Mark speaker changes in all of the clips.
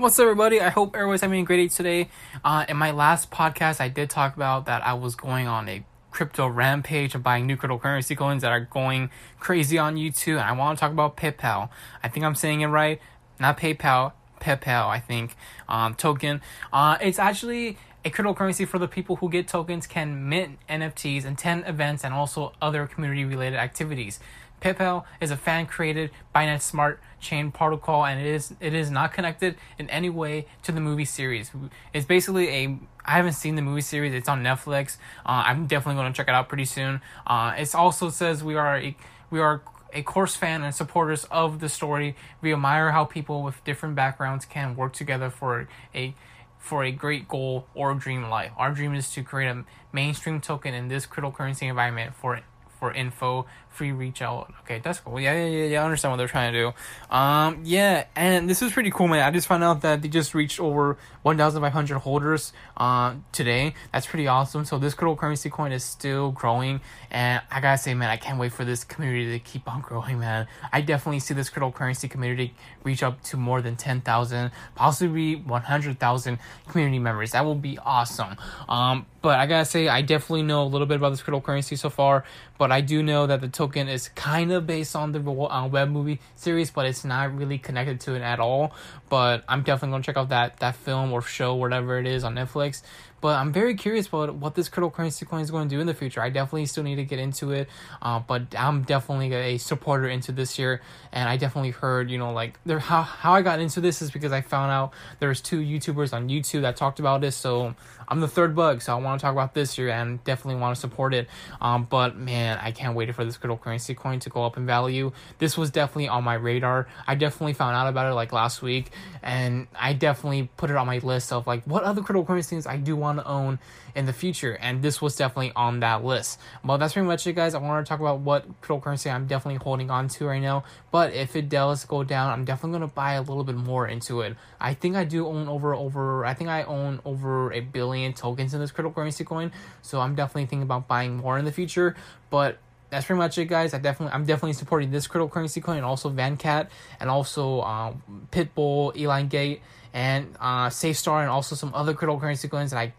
Speaker 1: What's up, everybody? I hope everyone's having a great day today. Uh, in my last podcast, I did talk about that I was going on a crypto rampage of buying new cryptocurrency coins that are going crazy on YouTube, and I want to talk about PayPal. I think I'm saying it right. Not PayPal, PayPal. I think um, token. Uh, it's actually a cryptocurrency for the people who get tokens can mint NFTs, and attend events, and also other community related activities. PayPal is a fan created Binance Smart Chain protocol and it is it is not connected in any way to the movie series. It's basically a I haven't seen the movie series. It's on Netflix. Uh, I'm definitely going to check it out pretty soon. Uh, it also says we are a, we are a course fan and supporters of the story. We admire how people with different backgrounds can work together for a for a great goal or dream life. Our dream is to create a mainstream token in this cryptocurrency environment for for info, free reach out. Okay, that's cool. Yeah, yeah, yeah, yeah. I understand what they're trying to do. Um, yeah, and this is pretty cool, man. I just found out that they just reached over 1,500 holders uh, today. That's pretty awesome. So this cryptocurrency coin is still growing, and I gotta say, man, I can't wait for this community to keep on growing, man. I definitely see this cryptocurrency community reach up to more than 10,000, possibly 100,000 community members. That will be awesome. Um, but I gotta say, I definitely know a little bit about this cryptocurrency so far, but I do know that the token is kind of based on the uh, web movie series, but it's not really connected to it at all. But I'm definitely gonna check out that that film or show, whatever it is, on Netflix. But I'm very curious about what this cryptocurrency coin is going to do in the future. I definitely still need to get into it, uh, but I'm definitely a supporter into this year, and I definitely heard, you know, like there how how I got into this is because I found out there's two YouTubers on YouTube that talked about this. So I'm the third bug, so I want to talk about this year and definitely want to support it. Um, but man, I can't wait for this cryptocurrency coin to go up in value. This was definitely on my radar. I definitely found out about it like last week, and I definitely put it on my list of like what other cryptocurrencies I do want want to own in the future. And this was definitely on that list. Well, that's pretty much it, guys. I want to talk about what cryptocurrency I'm definitely holding on to right now. But if it does go down, I'm definitely going to buy a little bit more into it. I think I do own over, over, I think I own over a billion tokens in this cryptocurrency coin. So I'm definitely thinking about buying more in the future. But that's pretty much it, guys. I definitely, I'm definitely supporting this cryptocurrency coin and also Vancat and also um, Pitbull, ElonGate, and uh, SafeStar, and also some other cryptocurrency coins And I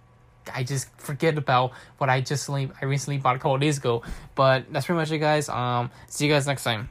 Speaker 1: I just forget about what I just I recently bought a couple days ago. But that's pretty much it, guys. Um, see you guys next time.